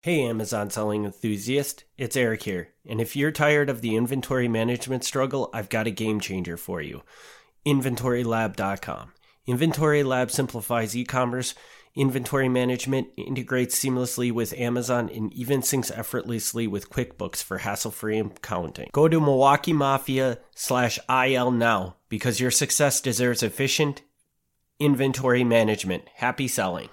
Hey, Amazon selling enthusiast, it's Eric here. And if you're tired of the inventory management struggle, I've got a game changer for you InventoryLab.com. Inventory Lab simplifies e commerce, inventory management, integrates seamlessly with Amazon, and even syncs effortlessly with QuickBooks for hassle free accounting. Go to Milwaukee Mafia slash IL now because your success deserves efficient inventory management. Happy selling.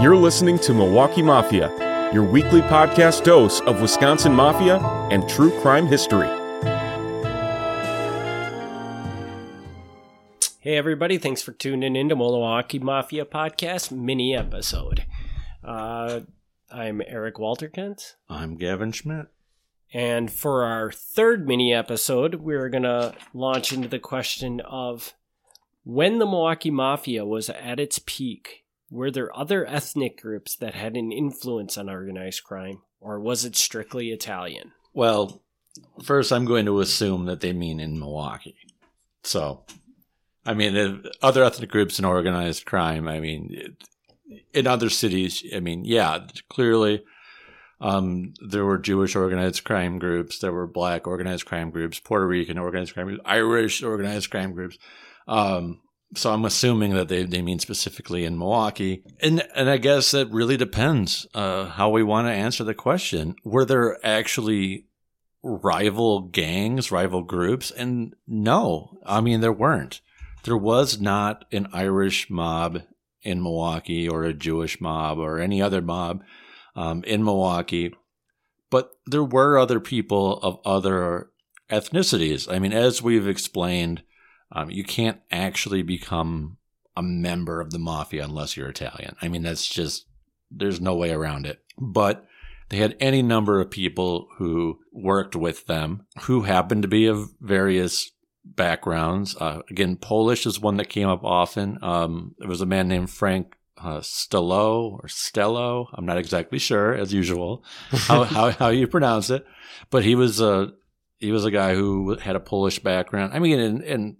You're listening to Milwaukee Mafia, your weekly podcast dose of Wisconsin Mafia and true crime history. Hey, everybody, thanks for tuning in to Milwaukee Mafia Podcast mini episode. Uh, I'm Eric Walterkent. I'm Gavin Schmidt. And for our third mini episode, we're going to launch into the question of when the Milwaukee Mafia was at its peak were there other ethnic groups that had an influence on organized crime, or was it strictly Italian? Well, first, I'm going to assume that they mean in Milwaukee. So, I mean, other ethnic groups in organized crime, I mean, in other cities, I mean, yeah, clearly um, there were Jewish organized crime groups, there were black organized crime groups, Puerto Rican organized crime groups, Irish organized crime groups. Um, so I'm assuming that they, they mean specifically in Milwaukee. And and I guess that really depends uh, how we want to answer the question. Were there actually rival gangs, rival groups? And no, I mean there weren't. There was not an Irish mob in Milwaukee or a Jewish mob or any other mob um, in Milwaukee, but there were other people of other ethnicities. I mean, as we've explained um, you can't actually become a member of the mafia unless you're Italian. I mean, that's just, there's no way around it. But they had any number of people who worked with them who happened to be of various backgrounds. Uh, again, Polish is one that came up often. Um, there was a man named Frank uh, Stello or Stello. I'm not exactly sure, as usual, how, how, how you pronounce it. But he was a he was a guy who had a Polish background. I mean, and, and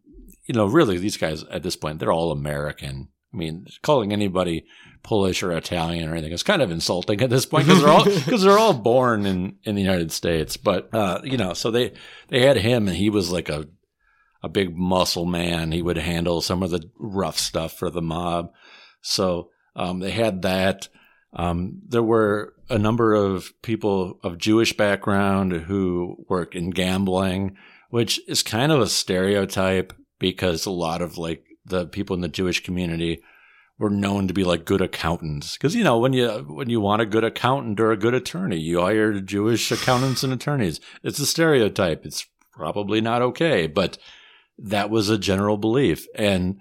you know, really, these guys at this point, they're all American. I mean, calling anybody Polish or Italian or anything is kind of insulting at this point because they're all because they're all born in in the United States. But uh, you know, so they they had him, and he was like a a big muscle man. He would handle some of the rough stuff for the mob. So um, they had that. Um, there were a number of people of Jewish background who worked in gambling, which is kind of a stereotype because a lot of like the people in the Jewish community were known to be like good accountants. Because you know when you when you want a good accountant or a good attorney, you hire Jewish accountants and attorneys. It's a stereotype. It's probably not okay, but that was a general belief, and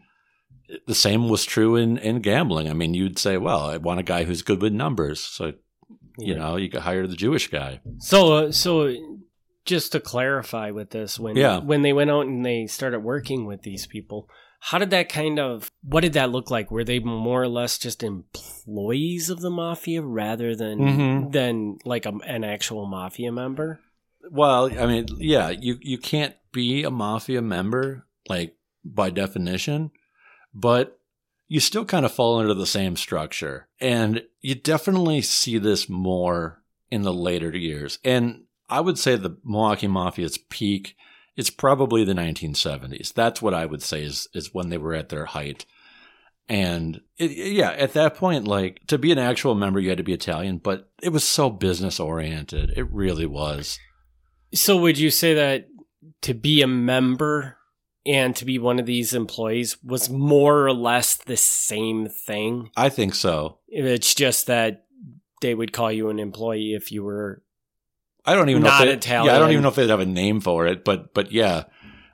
the same was true in in gambling. I mean, you'd say, "Well, I want a guy who's good with numbers," so you know you could hire the Jewish guy. So, uh, so just to clarify with this, when yeah. when they went out and they started working with these people, how did that kind of what did that look like? Were they more or less just employees of the mafia rather than mm-hmm. than like a, an actual mafia member? Well, I mean, yeah, you you can't be a mafia member like by definition, but you still kind of fall into the same structure. And you definitely see this more in the later years. And I would say the Milwaukee Mafia's peak is probably the 1970s. That's what I would say is is when they were at their height. And it, yeah, at that point, like to be an actual member, you had to be Italian, but it was so business oriented. It really was. So, would you say that to be a member and to be one of these employees was more or less the same thing? I think so. It's just that they would call you an employee if you were I don't even not know if they, Italian. Yeah, I don't even know if they'd have a name for it, but but yeah,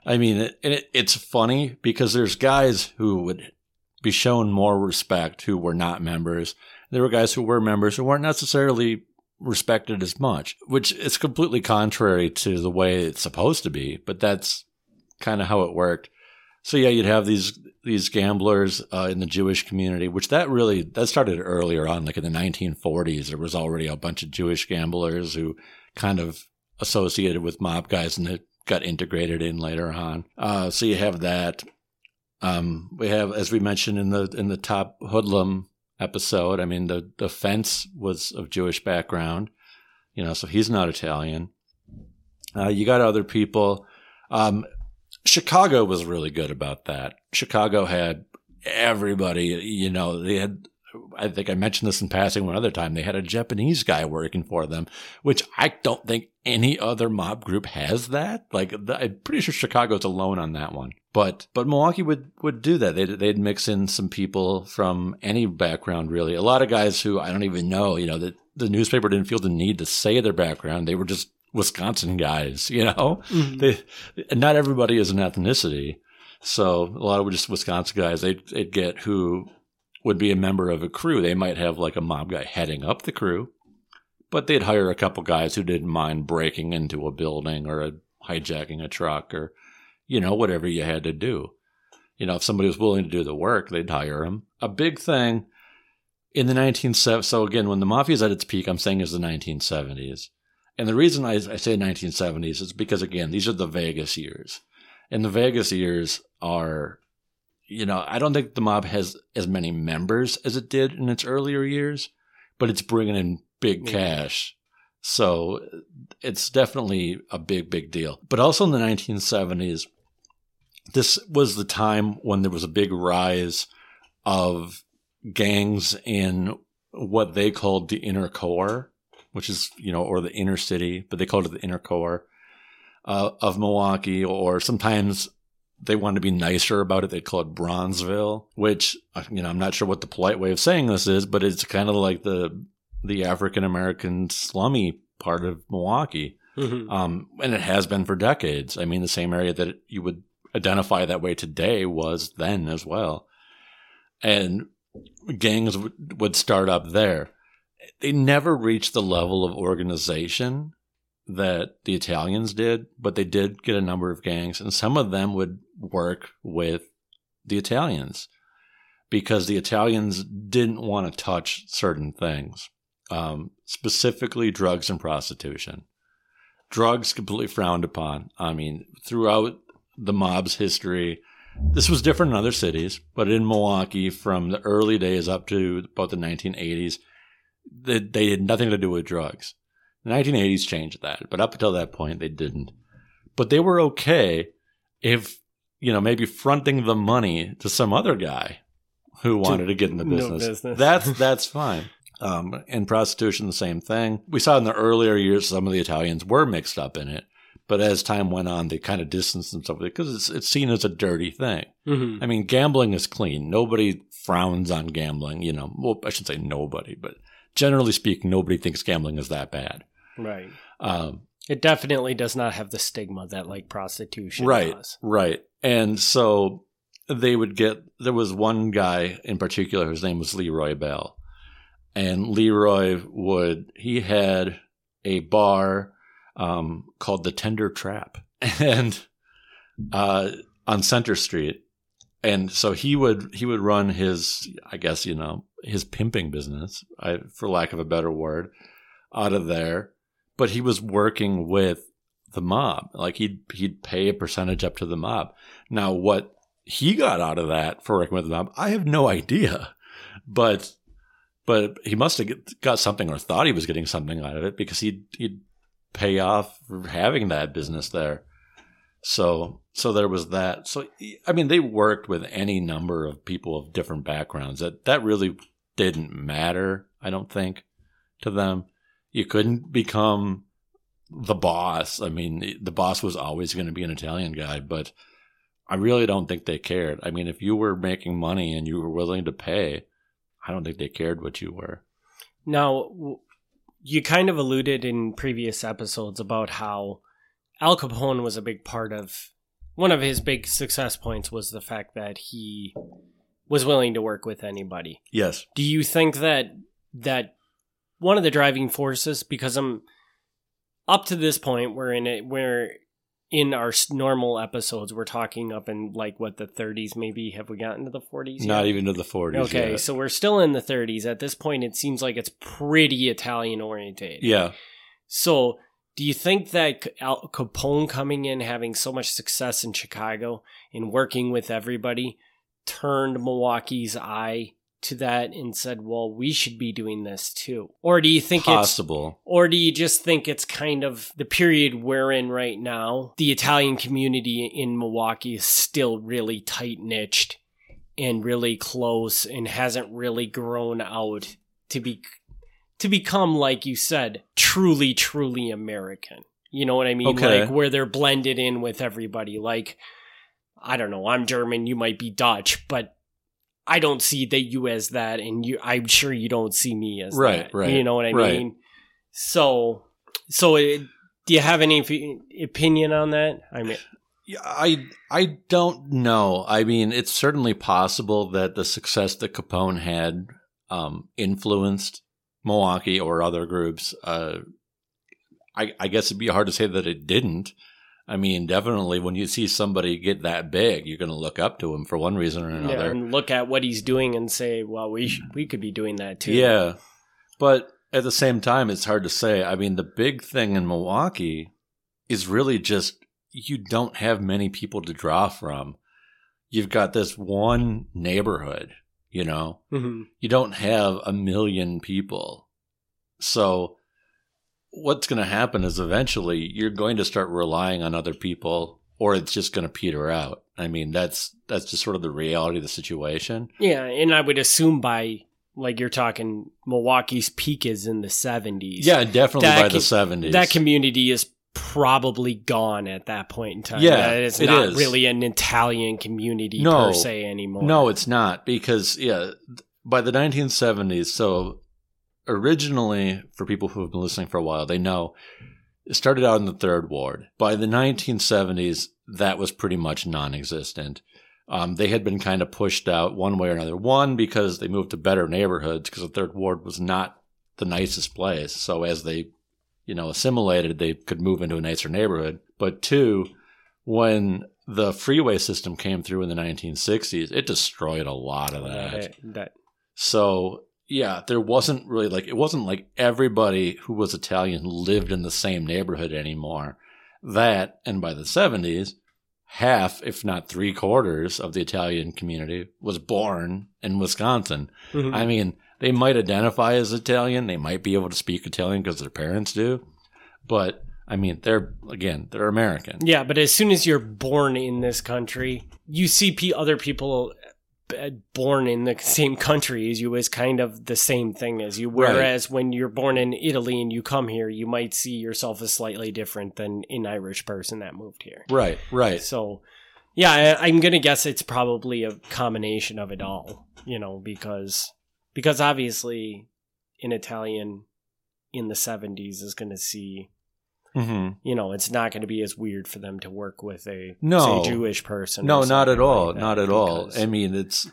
I mean, it, it, it's funny because there's guys who would be shown more respect who were not members. There were guys who were members who weren't necessarily respected as much, which is completely contrary to the way it's supposed to be. But that's kind of how it worked. So yeah, you'd have these these gamblers uh, in the Jewish community, which that really that started earlier on, like in the 1940s. There was already a bunch of Jewish gamblers who kind of associated with mob guys and it got integrated in later on. Uh, so you have that. Um, we have, as we mentioned in the in the top hoodlum episode. I mean, the the fence was of Jewish background, you know, so he's not Italian. Uh, you got other people. Um, Chicago was really good about that. Chicago had everybody, you know, they had I think I mentioned this in passing one other time. They had a Japanese guy working for them, which I don't think any other mob group has that. Like, I'm pretty sure Chicago's alone on that one. But but Milwaukee would would do that. They'd they'd mix in some people from any background, really. A lot of guys who I don't even know. You know, that the newspaper didn't feel the need to say their background. They were just Wisconsin guys. You know, mm-hmm. they not everybody is an ethnicity. So a lot of just Wisconsin guys, they'd, they'd get who would be a member of a crew. They might have like a mob guy heading up the crew, but they'd hire a couple guys who didn't mind breaking into a building or a, hijacking a truck or, you know, whatever you had to do. You know, if somebody was willing to do the work, they'd hire them. A big thing in the 1970s, so again, when the mafia is at its peak, I'm saying is the 1970s. And the reason I, I say 1970s is because, again, these are the Vegas years. And the Vegas years are you know, I don't think the mob has as many members as it did in its earlier years, but it's bringing in big cash. So it's definitely a big, big deal. But also in the 1970s, this was the time when there was a big rise of gangs in what they called the inner core, which is, you know, or the inner city, but they called it the inner core uh, of Milwaukee, or sometimes they wanted to be nicer about it. They call it Bronzeville, which uh, you know I'm not sure what the polite way of saying this is, but it's kind of like the the African American slummy part of Milwaukee, mm-hmm. um, and it has been for decades. I mean, the same area that you would identify that way today was then as well, and gangs would, would start up there. They never reached the level of organization that the Italians did, but they did get a number of gangs, and some of them would work with the Italians because the Italians didn't want to touch certain things, um, specifically drugs and prostitution. Drugs completely frowned upon. I mean, throughout the mob's history, this was different in other cities, but in Milwaukee, from the early days up to about the 1980s, they, they had nothing to do with drugs. The 1980s changed that, but up until that point, they didn't. But they were okay if, you know, maybe fronting the money to some other guy who wanted to, to get in the business. No business. That's that's fine. Um, and prostitution, the same thing. We saw in the earlier years some of the Italians were mixed up in it, but as time went on, they kind of distanced themselves because it's it's seen as a dirty thing. Mm-hmm. I mean, gambling is clean. Nobody frowns on gambling. You know, well, I shouldn't say nobody, but generally speaking, nobody thinks gambling is that bad. Right. Um, it definitely does not have the stigma that like prostitution right, does. Right. And so they would get there was one guy in particular whose name was Leroy Bell. And Leroy would he had a bar um, called the Tender Trap and uh, on Center Street. And so he would he would run his I guess you know his pimping business, I, for lack of a better word, out of there but he was working with the mob. Like he'd he'd pay a percentage up to the mob. Now what he got out of that for working with the mob, I have no idea. But but he must have got something or thought he was getting something out of it because he'd he'd pay off for having that business there. So so there was that. So I mean they worked with any number of people of different backgrounds. That that really didn't matter, I don't think, to them you couldn't become the boss. I mean, the boss was always going to be an Italian guy, but I really don't think they cared. I mean, if you were making money and you were willing to pay, I don't think they cared what you were. Now, you kind of alluded in previous episodes about how Al Capone was a big part of one of his big success points was the fact that he was willing to work with anybody. Yes. Do you think that that one of the driving forces because I'm up to this point we're in it where we're in our normal episodes we're talking up in like what the 30s maybe have we gotten to the 40s yet? not even to the 40s okay yet. so we're still in the 30s at this point it seems like it's pretty italian oriented yeah so do you think that Al Capone coming in having so much success in Chicago and working with everybody turned Milwaukee's eye to that and said, "Well, we should be doing this too," or do you think it's Possible. or do you just think it's kind of the period we're in right now? The Italian community in Milwaukee is still really tight niched and really close and hasn't really grown out to be to become like you said, truly truly American. You know what I mean? Okay. Like where they're blended in with everybody. Like I don't know, I'm German, you might be Dutch, but I don't see that you as that, and you. I'm sure you don't see me as Right, that. right, You know what I right. mean? So, so it, do you have any f- opinion on that? I mean, Yeah, I I don't know. I mean, it's certainly possible that the success that Capone had um, influenced Milwaukee or other groups. Uh, I, I guess it'd be hard to say that it didn't. I mean, definitely when you see somebody get that big, you're going to look up to him for one reason or yeah, another. and look at what he's doing and say, well, we sh- we could be doing that too. Yeah. But at the same time, it's hard to say. I mean, the big thing in Milwaukee is really just you don't have many people to draw from. You've got this one neighborhood, you know, hmm you don't have a million people. So what's going to happen is eventually you're going to start relying on other people or it's just going to peter out. I mean, that's that's just sort of the reality of the situation. yeah, and I would assume by like you're talking, Milwaukee's peak is in the 70s. Yeah, definitely That by can- the 70s. that community is probably gone at that point in time. Yeah, it's it not is. really an Italian community No. per se anymore. No, it's not because yeah, by the 1970s. So originally, for people who have been listening for a while, they know it started out in the third ward. By the 1970s, that was pretty much non-existent. Um, they had been kind of pushed out one way or another. One because they moved to better neighborhoods because the third ward was not the nicest place. So as they, you know, assimilated, they could move into a nicer neighborhood. But two, when the freeway system came through in the 1960s, it destroyed a lot of that. that, that So, yeah, there wasn't really like, it wasn't like everybody who was Italian lived in the same neighborhood anymore. That, and by the 70s, half, if not three quarters of the Italian community was born in Wisconsin. Mhm. I mean, they might identify as Italian. They might be able to speak Italian because their parents do. But, I mean, they're, again, they're American. Yeah, but as soon as you're born in this country, you see other people born in the same country as you as kind of the same thing as you. Right. Whereas when you're born in Italy and you come here, you might see yourself as slightly different than an Irish person that moved here. Right, right. So, yeah, I, I'm gonna guess it's probably a combination of it all. You know, because because obviously, an Italian in the '70s is gonna see hmm you know, it's not going to be as weird for them to work with a No. say Jewish person. No, not at all. like not at all. I mean, it's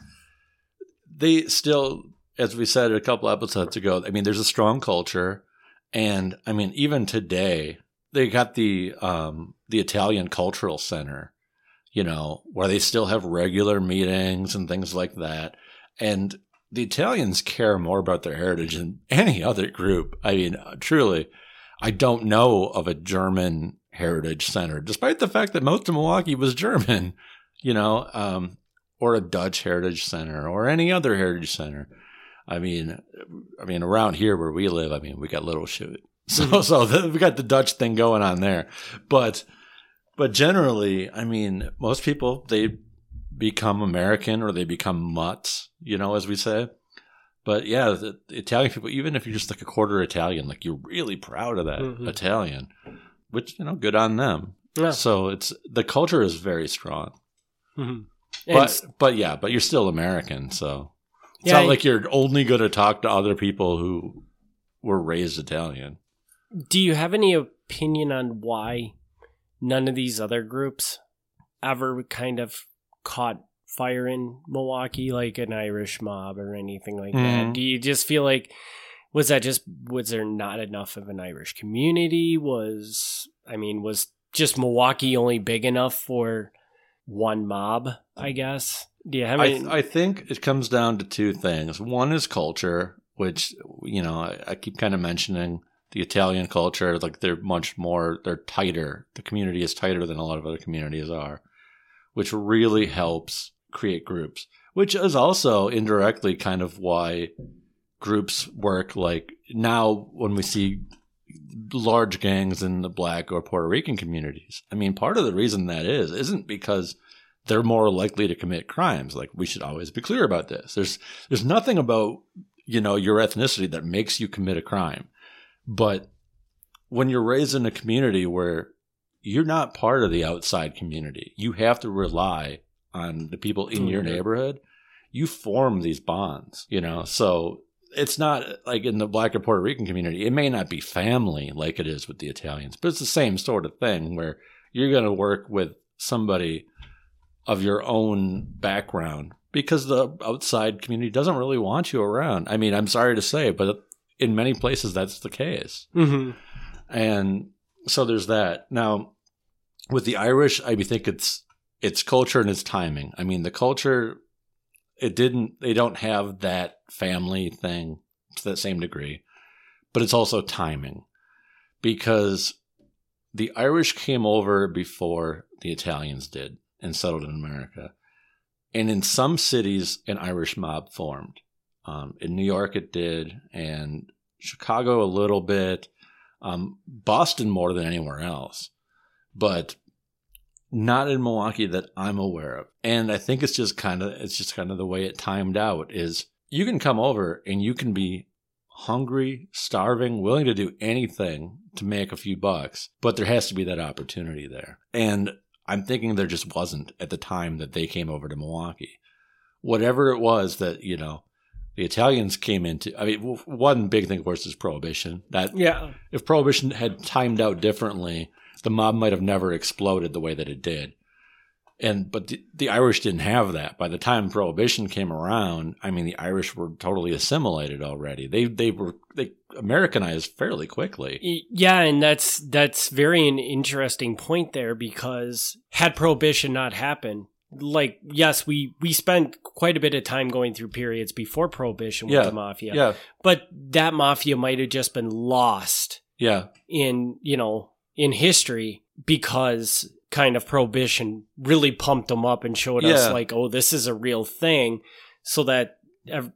they still, as we said a couple episodes ago. I mean, there's a strong culture, and I mean, even today, they got the um the Italian Cultural Center, you know, where they still have regular meetings and things like that, and the Italians care more about their heritage than any other group. I mean, truly, I don't know of a German heritage center, despite the fact that most of Milwaukee was German, you know, um, or a Dutch heritage center or any other heritage center. I mean, I mean, around here where we live, I mean, we got Little Chute, so so the, we got the Dutch thing going on there, but but generally, I mean, most people they become American or they become mutts, you know, as we say. But yeah, the, the Italian people, even if you're just like a quarter Italian, like you're really proud of that Mhm. Italian, which you know, good on them. Yeah. So it's the culture is very strong, Mhm. but but yeah, but you're still American, so it's Yeah, not like you're only going to talk to other people who were raised Italian. do you have any opinion on why none of these other groups ever kind of caught fire in Milwaukee, like an Irish mob or anything like that? Mhm. Do you just feel like was that just was there not enough of an Irish community? Was I mean, was just Milwaukee only big enough for one mob? I guess. Do you have I. I think it comes down to two things. One is culture, which you know I, I keep kind of mentioning the Italian culture. Like they're much more, they're tighter. The community is tighter than a lot of other communities are, which really helps create groups. which is also indirectly kind of why groups work like now when we see large gangs in the black or Puerto Rican communities. I mean, part of the reason that is isn't because they're more likely to commit crimes. Like we should always be clear about this. There's there's nothing about, you know, your ethnicity that makes you commit a crime. But when you're raised in a community where you're not part of the outside community, you have to rely on the people in your neighborhood. You form these bonds, you know. So it's not like in the black or Puerto Rican community, it may not be family like it is with the Italians, but it's the same sort of thing where you're going to work with somebody of your own background because the outside community doesn't really want you around. I mean, I'm sorry to say, but in many places that's the case. Mm-hmm. And so there's that. Now, with the Irish, I think it's it's culture and it's timing. I mean, the culture it didn't they don't have that family thing to that same degree but it's also timing. Because the irish came over before the italians did and settled in america. And in some cities an irish mob formed. Um, in new york it did and chicago a little bit. Um, boston more than anywhere else. But not in Milwaukee that I'm aware of. And I think it's just kind of it's just kind of the way it timed out is you can come over and you can be hungry, starving, willing to do anything to make a few bucks, but there has to be that opportunity there. And I'm thinking there just wasn't at the time that they came over to Milwaukee. Whatever it was that, you know, the Italians came into I mean one big thing of course is prohibition. That Yeah. if prohibition had timed out differently, the mob might have never exploded the way that it did. And but the, the Irish didn't have that. By the time prohibition came around, I mean the Irish were totally assimilated already. They they were they Americanized fairly quickly. Yeah, and that's that's very an interesting point there because had prohibition not happened, like yes, we we spent quite a bit of time going through periods before prohibition with Yeah, the mafia. Yeah, But that mafia might have just been lost yeah, in, you know, in history because kind of prohibition really pumped them up and showed us like, oh, this is a real thing so that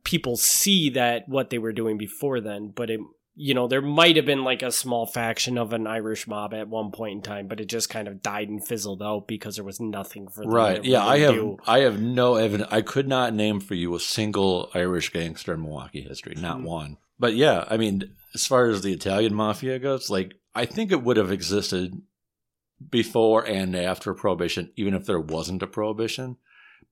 people see that what they were doing before then, but it you know, there might have been like a small faction of an Irish mob at one point in time, but it just kind of died and fizzled out because there was nothing for them right. Yeah, I have do. I have no evidence. I could not name for you a single Irish gangster in Milwaukee history, not Mhm. one. But yeah, I mean, as far as the Italian mafia goes, like I think it would have existed before and after prohibition, even if there wasn't a prohibition.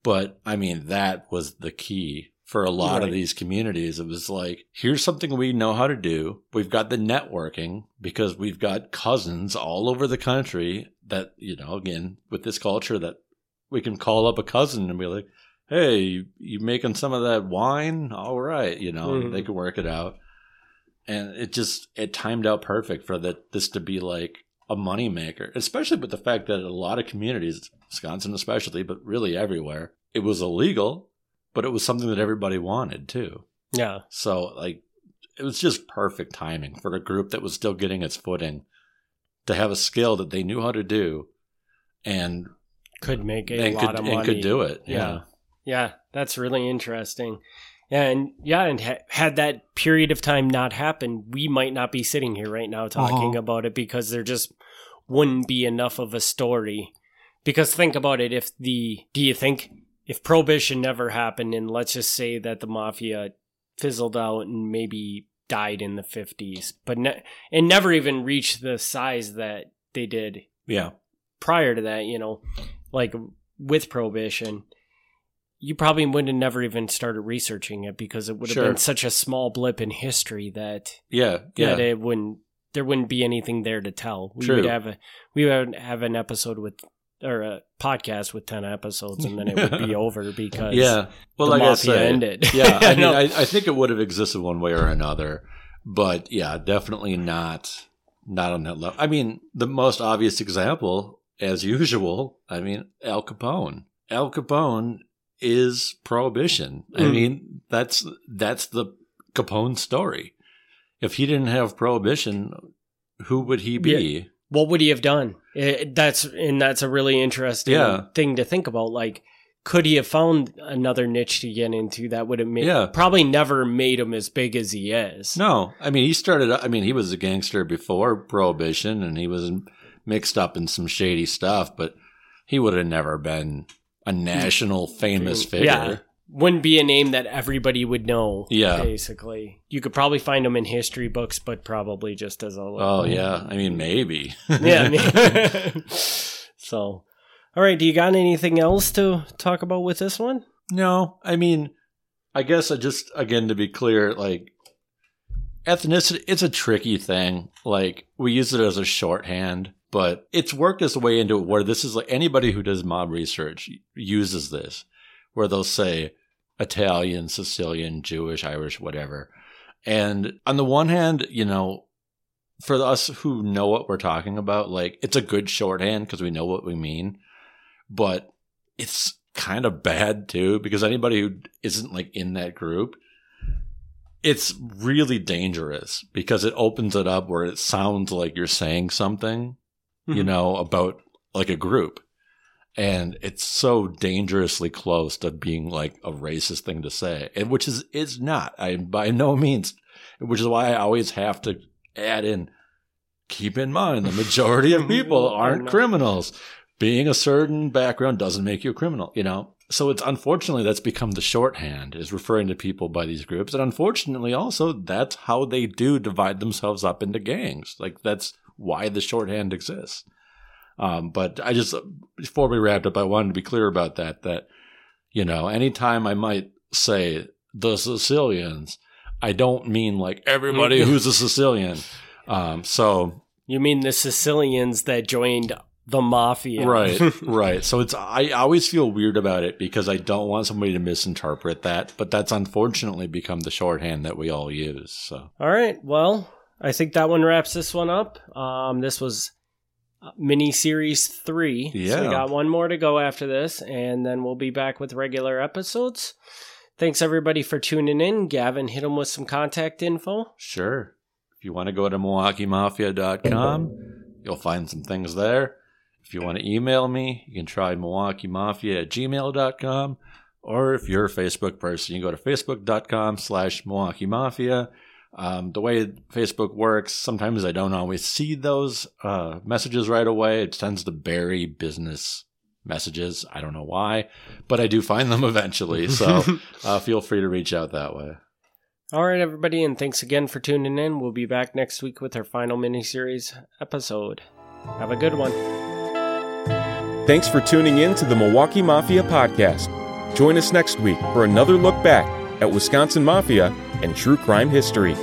But I mean, that was the key for a lot of these communities. It was like, here's something we know how to do. We've got the networking because we've got cousins all over the country that, you know, again, with this culture that we can call up a cousin and be like, hey, you, making some of that wine? All right. You know, Mhm. they can work it out. And it just, it timed out perfect for that, this to be like a moneymaker, especially with the fact that a lot of communities, Wisconsin especially, but really everywhere, it was illegal, but it was something that everybody wanted too. Yeah. So like it was just perfect timing for a group that was still getting its footing to have a skill that they knew how to do and, Could make a and, lot could, of money. and could do it. Yeah. Yeah, that's really interesting. And yeah, and ha- had that period of time not happened, we might not be sitting here right now talking Uh-huh. about it because there just wouldn't be enough of a story. Because think about it, if the do you think if prohibition never happened and let's just say that the mafia fizzled out and maybe died in the 50s, but ne- and never even reached the size that they did Yeah. prior to that, you know, like with prohibition, you probably wouldn't have never even started researching it because it would have Sure. been such a small blip in history that Yeah. Yeah. that it wouldn't there wouldn't be anything there to tell. We True. would have a we would have an episode with or a podcast with ten episodes and then it would be over because yeah. Well, like I say, ended. yeah, I mean, No. I, I think it would have existed one way or another, but yeah, definitely not not on that level. I mean, the most obvious example, as usual, I mean, Al Capone. Al Capone is prohibition. I Mm. mean, that's that's the Capone story. If he didn't have prohibition, who would he be? what would he have done? Eh, that's and that's a really interesting Yeah. thing to think about. Like could he have found another niche to get into that would have made Yeah. probably never made him as big as he is. No, I mean he started. I mean he was a gangster before Prohibition, and he was mixed up in some shady stuff. But he would have never been a national famous figure. Yeah. Wouldn't be a name that everybody would know. Yeah. Basically. You could probably find him in history books, but probably just as a little, Oh yeah, I mean maybe. Yeah. I mean- so all right, do you got anything else to talk about with this one? no, I mean, I guess I just again to be clear, like ethnicity, it's a tricky thing. Like we use it as a shorthand, but it's worked its way into where this is like anybody who does mob research uses this, where they'll say Italian, Sicilian, Jewish, Irish, whatever. And on the one hand, you know, for us who know what we're talking about, like it's a good shorthand because we know what we mean, but it's kind of bad too because anybody who isn't like in that group, it's really dangerous because it opens it up where it sounds like you're saying something, you Mhm. know, about like a group. And it's so dangerously close to being like a racist thing to say, and which is is not. I by no means, which is why I always have to add in. Keep in mind, the majority of people aren't criminals. Being a certain background doesn't make you a criminal, you know. So it's unfortunately that's become the shorthand is referring to people by these groups, and unfortunately also that's how they do divide themselves up into gangs. Like that's why the shorthand exists. Um, but I just before we wrapped up, I wanted to be clear about that. That you know, anytime I might say the Sicilians, I don't mean like everybody who's a Sicilian. Um, so You mean the Sicilians that joined the mafia? right, right. So it's I always feel weird about it because I don't want somebody to misinterpret that. But that's unfortunately become the shorthand that we all use. So All right. Well, I think that one wraps this one up. Um, this was mini series three. So we got one more to go after this, and then we'll be back with regular episodes. Thanks everybody for tuning in. Gavin, hit them with some contact info. Sure. If you want to go to MilwaukeeMafia.com, you'll find some things there. If you want to email me, you can try MilwaukeeMafia at gmail.com. Or if you're a Facebook person, you go to Facebook.com slash Milwaukee Mafia. Um, the way Facebook works, sometimes I don't always see those uh, messages right away. It tends to bury business messages. I don't know why, but I do find them eventually. So uh, feel free to reach out that way. All right, everybody, and thanks again for tuning in. We'll be back next week with our final miniseries episode. Have a good one. Thanks for tuning in to the Milwaukee Mafia podcast. Join us next week for another look back at Wisconsin Mafia and true crime history.